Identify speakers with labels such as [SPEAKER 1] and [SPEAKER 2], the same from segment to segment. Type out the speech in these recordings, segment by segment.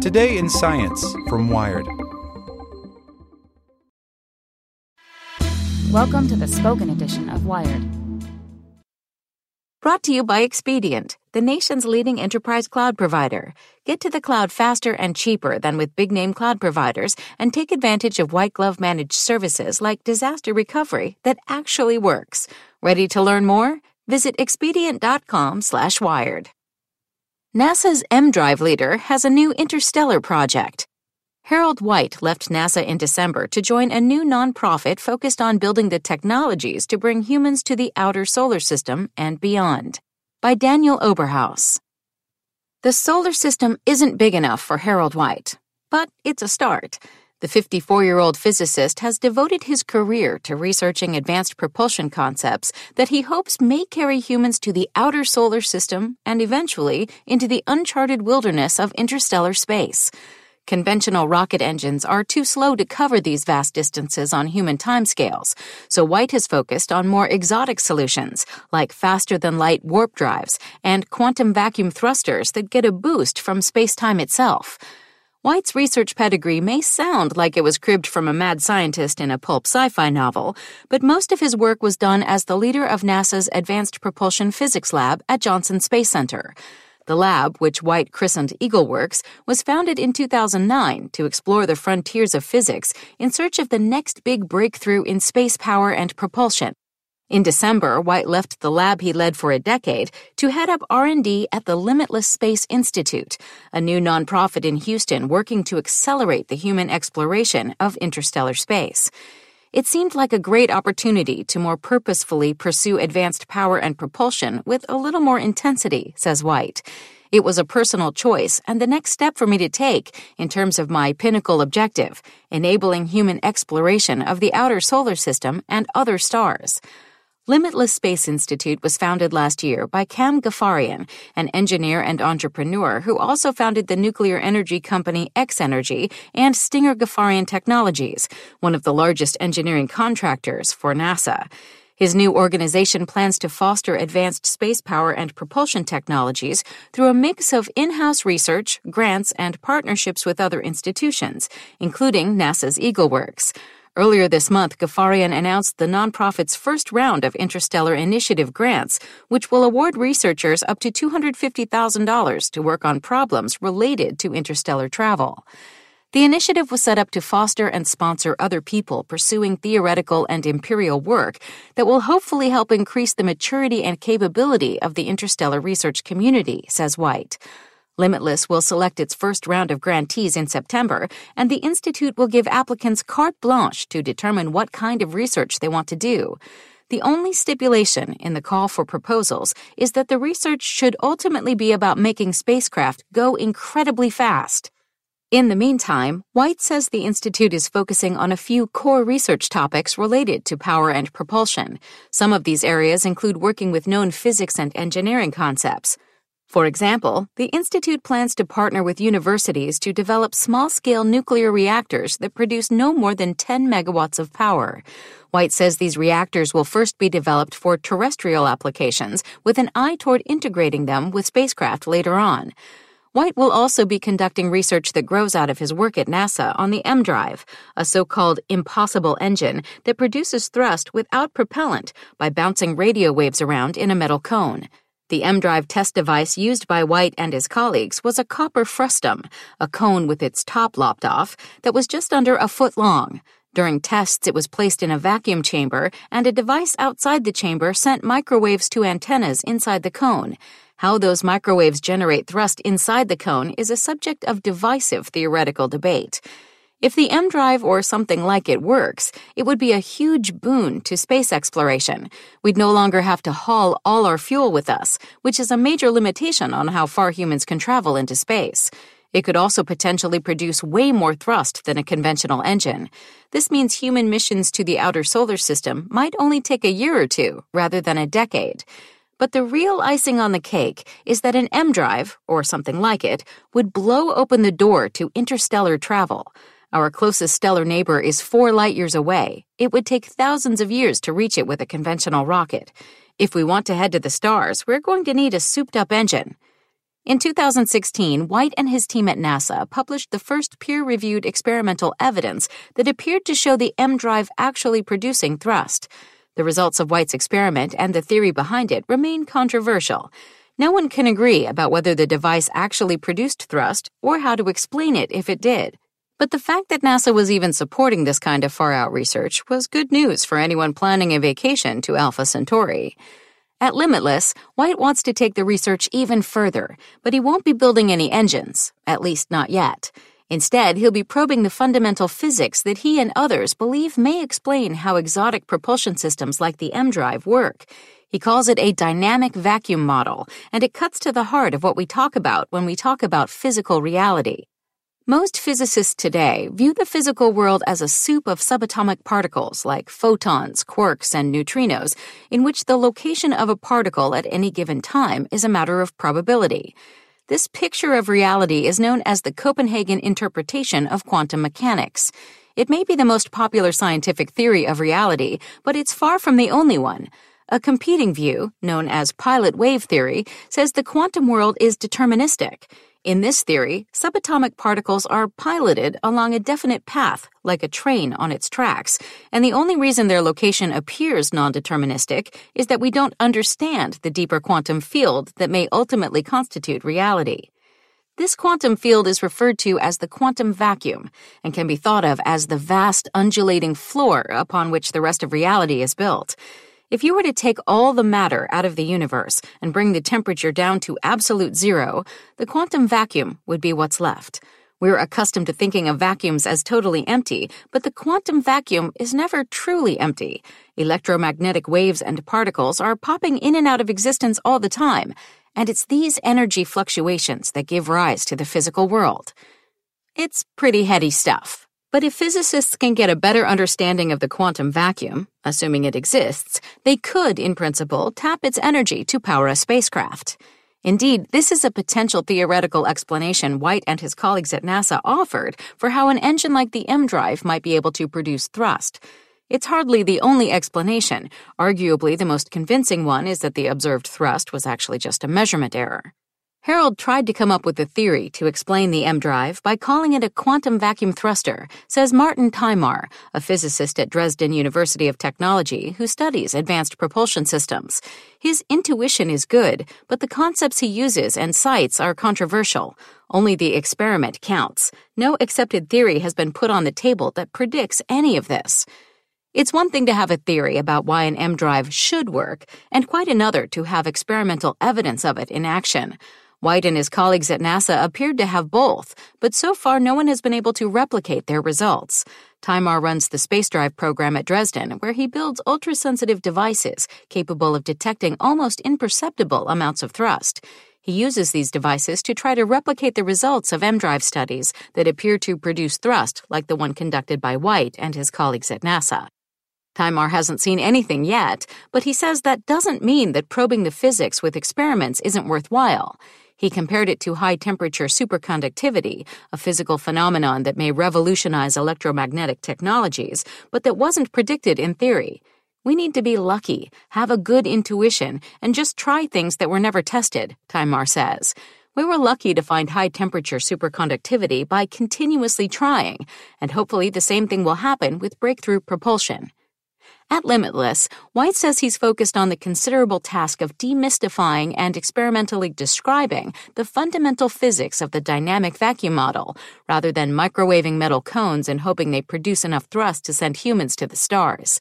[SPEAKER 1] Today in Science from Wired.
[SPEAKER 2] Welcome to the spoken edition of Wired.
[SPEAKER 3] Brought to you by Expedient, the nation's leading enterprise cloud provider. Get to the cloud faster and cheaper than with big name cloud providers and take advantage of white glove managed services like disaster recovery that actually works. Ready to learn more? Visit expedient.com/wired. NASA's EmDrive leader has a new interstellar project. Harold White left NASA in December to join a new nonprofit focused on building the technologies to bring humans to the outer solar system and beyond. By Daniel Oberhaus. The solar system isn't big enough for Harold White, but it's a start. The 54 year old physicist has devoted his career to researching advanced propulsion concepts that he hopes may carry humans to the outer solar system and eventually into the uncharted wilderness of interstellar space. Conventional rocket engines are too slow to cover these vast distances on human timescales, so White has focused on more exotic solutions, like faster than light warp drives and quantum vacuum thrusters that get a boost from space-time itself. White's research pedigree may sound like it was cribbed from a mad scientist in a pulp sci fi novel, but most of his work was done as the leader of NASA's Advanced Propulsion Physics Lab at Johnson Space Center. The lab, which White christened EagleWorks, was founded in 2009 to explore the frontiers of physics in search of the next big breakthrough in space power and propulsion. In December, White left the lab he led for a decade to head up R&D at the Limitless Space Institute, a new nonprofit in Houston working to accelerate the human exploration of interstellar space. It seemed like a great opportunity to more purposefully pursue advanced power and propulsion with a little more intensity, says White. It was a personal choice and the next step for me to take in terms of my pinnacle objective, enabling human exploration of the outer solar system and other stars. Limitless Space Institute was founded last year by Kam Ghaffarian, an engineer and entrepreneur who also founded the nuclear energy company X Energy and Stinger Ghaffarian Technologies, one of the largest engineering contractors for NASA. His new organization plans to foster advanced space power and propulsion technologies through a mix of in house research, grants, and partnerships with other institutions, including NASA's EagleWorks. Earlier this month, Ghaffarian announced the nonprofit's first round of Interstellar Initiative grants, which will award researchers up to $250,000 to work on problems related to interstellar travel. The initiative was set up to foster and sponsor other people pursuing theoretical and imperial work that will hopefully help increase the maturity and capability of the interstellar research community, says White. Limitless will select its first round of grantees in September, and the Institute will give applicants carte blanche to determine what kind of research they want to do. The only stipulation in the call for proposals is that the research should ultimately be about making spacecraft go incredibly fast. In the meantime, White says the Institute is focusing on a few core research topics related to power and propulsion. Some of these areas include working with known physics and engineering concepts. For example, the Institute plans to partner with universities to develop small scale nuclear reactors that produce no more than 10 megawatts of power. White says these reactors will first be developed for terrestrial applications with an eye toward integrating them with spacecraft later on. White will also be conducting research that grows out of his work at NASA on the EmDrive, a so called impossible engine that produces thrust without propellant by bouncing radio waves around in a metal cone. The EmDrive test device used by White and his colleagues was a copper frustum, a cone with its top lopped off, that was just under a foot long. During tests, it was placed in a vacuum chamber, and a device outside the chamber sent microwaves to antennas inside the cone. How those microwaves generate thrust inside the cone is a subject of divisive theoretical debate. If the EmDrive or something like it works, it would be a huge boon to space exploration. We'd no longer have to haul all our fuel with us, which is a major limitation on how far humans can travel into space. It could also potentially produce way more thrust than a conventional engine. This means human missions to the outer solar system might only take a year or two rather than a decade. But the real icing on the cake is that an EmDrive, or something like it, would blow open the door to interstellar travel. Our closest stellar neighbor is four light years away. It would take thousands of years to reach it with a conventional rocket. If we want to head to the stars, we're going to need a souped up engine. In 2016, White and his team at NASA published the first peer reviewed experimental evidence that appeared to show the EmDrive actually producing thrust. The results of White's experiment and the theory behind it remain controversial. No one can agree about whether the device actually produced thrust or how to explain it if it did. But the fact that NASA was even supporting this kind of far out research was good news for anyone planning a vacation to Alpha Centauri. At Limitless, White wants to take the research even further, but he won't be building any engines, at least not yet. Instead, he'll be probing the fundamental physics that he and others believe may explain how exotic propulsion systems like the EmDrive work. He calls it a dynamic vacuum model, and it cuts to the heart of what we talk about when we talk about physical reality. Most physicists today view the physical world as a soup of subatomic particles like photons, quarks, and neutrinos, in which the location of a particle at any given time is a matter of probability. This picture of reality is known as the Copenhagen interpretation of quantum mechanics. It may be the most popular scientific theory of reality, but it's far from the only one. A competing view, known as pilot wave theory, says the quantum world is deterministic. In this theory, subatomic particles are piloted along a definite path, like a train on its tracks, and the only reason their location appears non deterministic is that we don't understand the deeper quantum field that may ultimately constitute reality. This quantum field is referred to as the quantum vacuum and can be thought of as the vast undulating floor upon which the rest of reality is built. If you were to take all the matter out of the universe and bring the temperature down to absolute zero, the quantum vacuum would be what's left. We're accustomed to thinking of vacuums as totally empty, but the quantum vacuum is never truly empty. Electromagnetic waves and particles are popping in and out of existence all the time, and it's these energy fluctuations that give rise to the physical world. It's pretty heady stuff. But if physicists can get a better understanding of the quantum vacuum, assuming it exists, they could, in principle, tap its energy to power a spacecraft. Indeed, this is a potential theoretical explanation White and his colleagues at NASA offered for how an engine like the EmDrive might be able to produce thrust. It's hardly the only explanation. Arguably, the most convincing one is that the observed thrust was actually just a measurement error. Harold tried to come up with a theory to explain the EmDrive by calling it a quantum vacuum thruster, says Martin Tajmar, a physicist at Dresden University of Technology who studies advanced propulsion systems. His intuition is good, but the concepts he uses and cites are controversial. Only the experiment counts. No accepted theory has been put on the table that predicts any of this. It's one thing to have a theory about why an EmDrive should work, and quite another to have experimental evidence of it in action. White and his colleagues at NASA appeared to have both, but so far no one has been able to replicate their results. Tajmar runs the space drive program at Dresden, where he builds ultra sensitive devices capable of detecting almost imperceptible amounts of thrust. He uses these devices to try to replicate the results of EmDrive studies that appear to produce thrust like the one conducted by White and his colleagues at NASA. Tajmar hasn't seen anything yet, but he says that doesn't mean that probing the physics with experiments isn't worthwhile. He compared it to high temperature superconductivity, a physical phenomenon that may revolutionize electromagnetic technologies, but that wasn't predicted in theory. We need to be lucky, have a good intuition, and just try things that were never tested, Tajmar says. We were lucky to find high temperature superconductivity by continuously trying, and hopefully the same thing will happen with breakthrough propulsion. At Limitless, White says he's focused on the considerable task of demystifying and experimentally describing the fundamental physics of the dynamic vacuum model, rather than microwaving metal cones and hoping they produce enough thrust to send humans to the stars.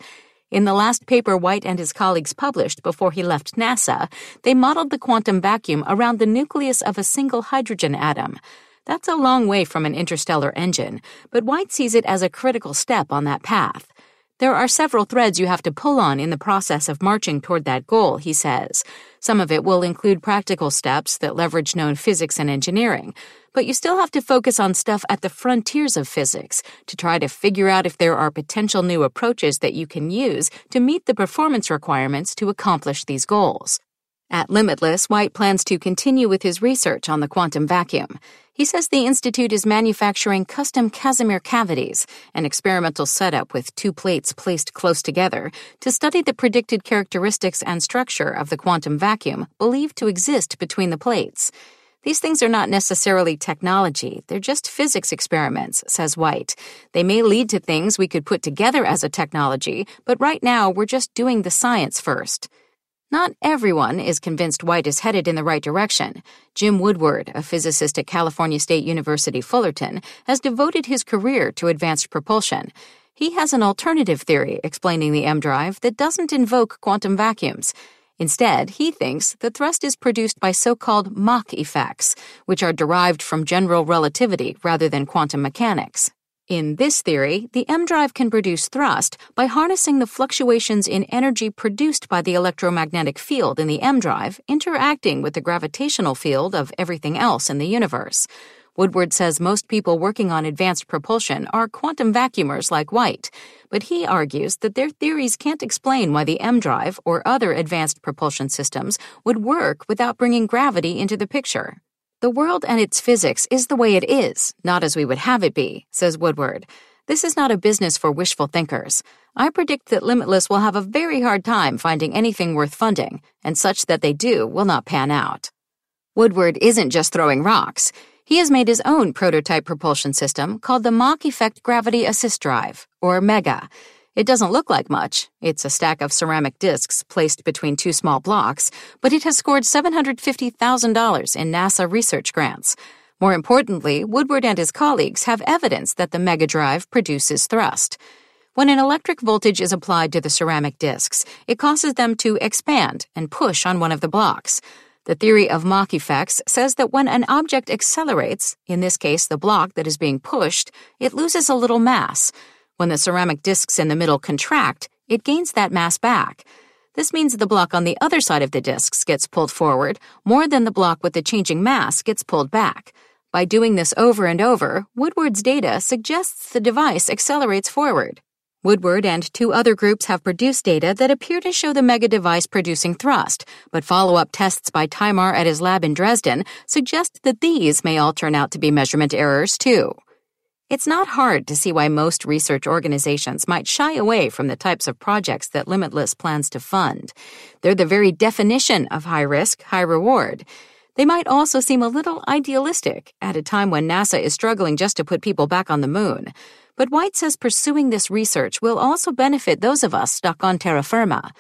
[SPEAKER 3] In the last paper White and his colleagues published before he left NASA, they modeled the quantum vacuum around the nucleus of a single hydrogen atom. That's a long way from an interstellar engine, but White sees it as a critical step on that path. There are several threads you have to pull on in the process of marching toward that goal, he says. Some of it will include practical steps that leverage known physics and engineering, but you still have to focus on stuff at the frontiers of physics to try to figure out if there are potential new approaches that you can use to meet the performance requirements to accomplish these goals. At Limitless, White plans to continue with his research on the quantum vacuum. He says the Institute is manufacturing custom Casimir cavities, an experimental setup with two plates placed close together, to study the predicted characteristics and structure of the quantum vacuum believed to exist between the plates. These things are not necessarily technology, they're just physics experiments, says White. They may lead to things we could put together as a technology, but right now we're just doing the science first. Not everyone is convinced White is headed in the right direction. Jim Woodward, a physicist at California State University Fullerton, has devoted his career to advanced propulsion. He has an alternative theory explaining the EmDrive that doesn't invoke quantum vacuums. Instead, he thinks the thrust is produced by so called Mach effects, which are derived from general relativity rather than quantum mechanics. In this theory, the EmDrive can produce thrust by harnessing the fluctuations in energy produced by the electromagnetic field in the EmDrive interacting with the gravitational field of everything else in the universe. Woodward says most people working on advanced propulsion are quantum vacuumers like White, but he argues that their theories can't explain why the EmDrive or other advanced propulsion systems would work without bringing gravity into the picture. The world and its physics is the way it is, not as we would have it be, says Woodward. This is not a business for wishful thinkers. I predict that Limitless will have a very hard time finding anything worth funding, and such that they do will not pan out. Woodward isn't just throwing rocks. He has made his own prototype propulsion system called the Mach Effect Gravity Assist Drive, or MEGA. It doesn't look like much. It's a stack of ceramic discs placed between two small blocks, but it has scored $750,000 in NASA research grants. More importantly, Woodward and his colleagues have evidence that the Mega Drive produces thrust. When an electric voltage is applied to the ceramic discs, it causes them to expand and push on one of the blocks. The theory of Mach effects says that when an object accelerates, in this case the block that is being pushed, it loses a little mass. When the ceramic discs in the middle contract, it gains that mass back. This means the block on the other side of the discs gets pulled forward more than the block with the changing mass gets pulled back. By doing this over and over, Woodward's data suggests the device accelerates forward. Woodward and two other groups have produced data that appear to show the mega device producing thrust, but follow up tests by Tajmar at his lab in Dresden suggest that these may all turn out to be measurement errors, too. It's not hard to see why most research organizations might shy away from the types of projects that Limitless plans to fund. They're the very definition of high risk, high reward. They might also seem a little idealistic at a time when NASA is struggling just to put people back on the moon. But White says pursuing this research will also benefit those of us stuck on terra firma.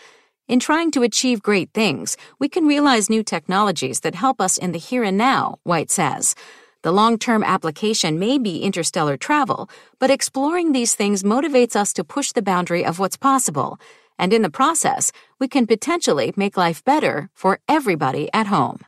[SPEAKER 3] In trying to achieve great things, we can realize new technologies that help us in the here and now, White says. The long term application may be interstellar travel, but exploring these things motivates us to push the boundary of what's possible. And in the process, we can potentially make life better for everybody at home.